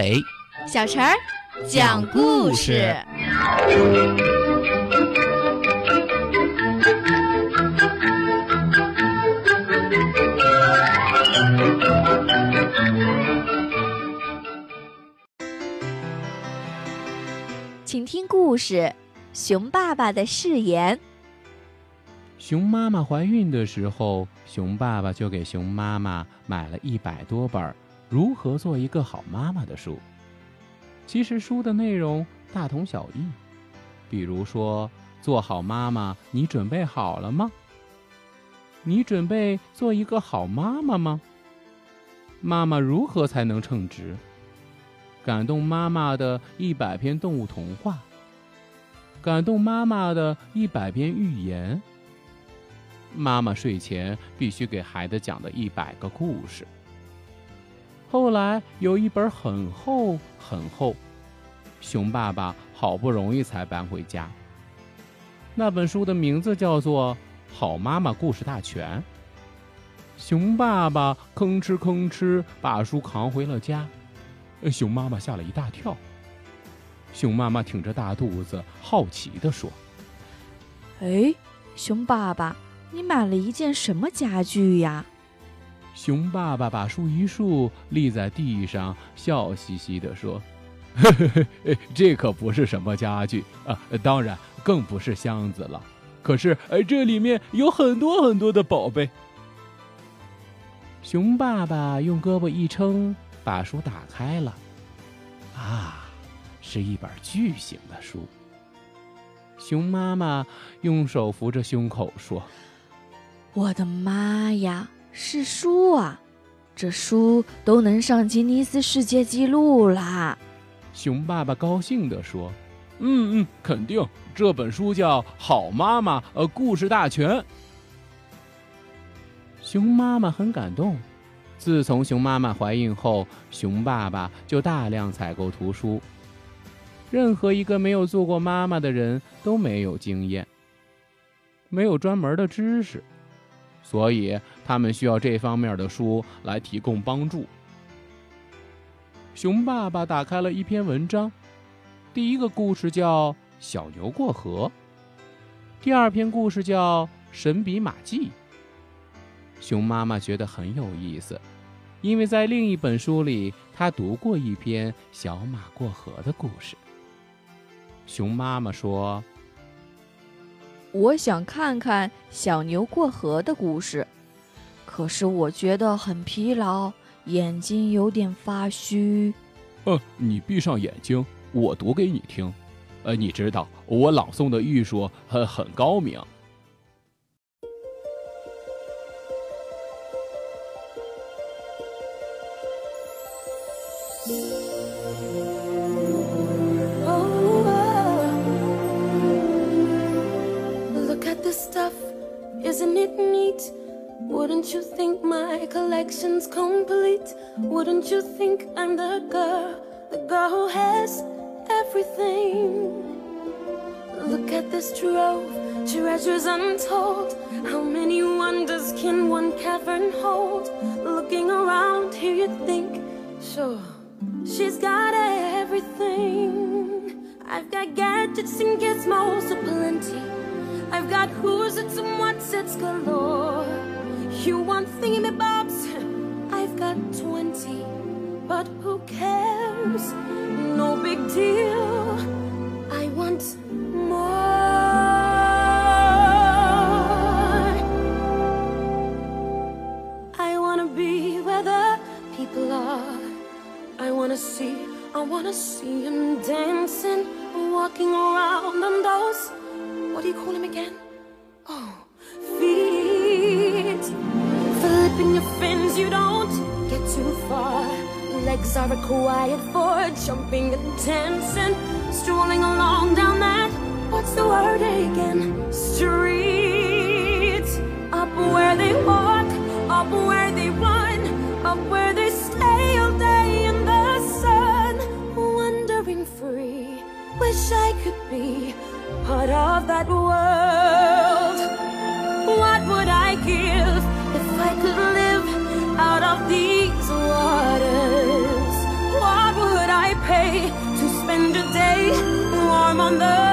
马尾，小陈儿讲故事。请听故事《熊爸爸的誓言》。熊妈妈怀孕的时候，熊爸爸就给熊妈妈买了一百多本如何做一个好妈妈的书。其实书的内容大同小异，比如说，做好妈妈，你准备好了吗？你准备做一个好妈妈吗？妈妈如何才能称职？感动妈妈的一百篇动物童话，感动妈妈的一百篇寓言。妈妈睡前必须给孩子讲的一百个故事。后来有一本很厚很厚，熊爸爸好不容易才搬回家。那本书的名字叫做《好妈妈故事大全》。熊爸爸吭哧吭哧把书扛回了家。熊妈妈吓了一大跳。熊妈妈挺着大肚子，好奇地说：“哎，熊爸爸，你买了一件什么家具呀？”熊爸爸把书一竖，立在地上，笑嘻嘻地说：“嘿嘿嘿这可不是什么家具啊，当然更不是箱子了。可是，这里面有很多很多的宝贝。”熊爸爸用胳膊一撑。把书打开了，啊，是一本巨型的书。熊妈妈用手扶着胸口说：“我的妈呀，是书啊！这书都能上吉尼斯世界纪录啦！”熊爸爸高兴地说：“嗯嗯，肯定，这本书叫《好妈妈》呃，故事大全。”熊妈妈很感动。自从熊妈妈怀孕后，熊爸爸就大量采购图书。任何一个没有做过妈妈的人都没有经验，没有专门的知识，所以他们需要这方面的书来提供帮助。熊爸爸打开了一篇文章，第一个故事叫《小牛过河》，第二篇故事叫《神笔马记》。熊妈妈觉得很有意思，因为在另一本书里，她读过一篇小马过河的故事。熊妈妈说：“我想看看小牛过河的故事，可是我觉得很疲劳，眼睛有点发虚。”“呃，你闭上眼睛，我读给你听。呃，你知道我朗诵的艺术很很高明。” Isn't it neat? Wouldn't you think my collection's complete? Wouldn't you think I'm the girl, the girl who has everything? Look at this trove, treasures untold. How many wonders can one cavern hold? Looking around here, you'd think, sure, she's got everything. I've got gadgets and gizmos aplenty. I've got who's it's and what's it's galore. You want thingy me bobs? I've got twenty, but who cares? No big deal. I want more. I wanna be where the people are. I wanna see, I wanna see them dancing, walking around on those what do you call him again? Oh, feet. Flipping your fins, you don't get too far. Legs are required for jumping and dancing. Strolling along down that, what's the word again? Street. wide world. What would I give if I could live out of these waters? What would I pay to spend a day warm on the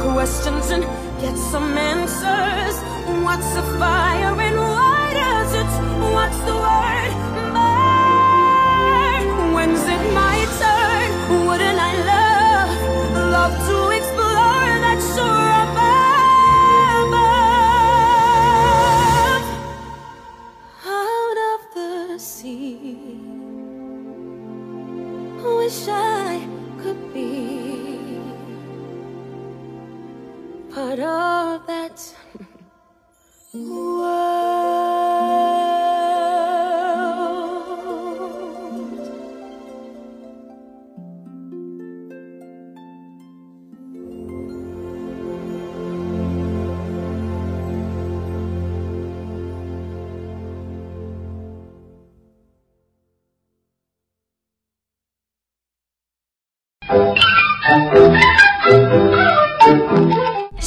questions and get some answers. What's a fire and why does it? What's the word? Burn. When's it my turn? Wouldn't I love, love to explore that shore above? Out of the sea. Wish I could be part of that world.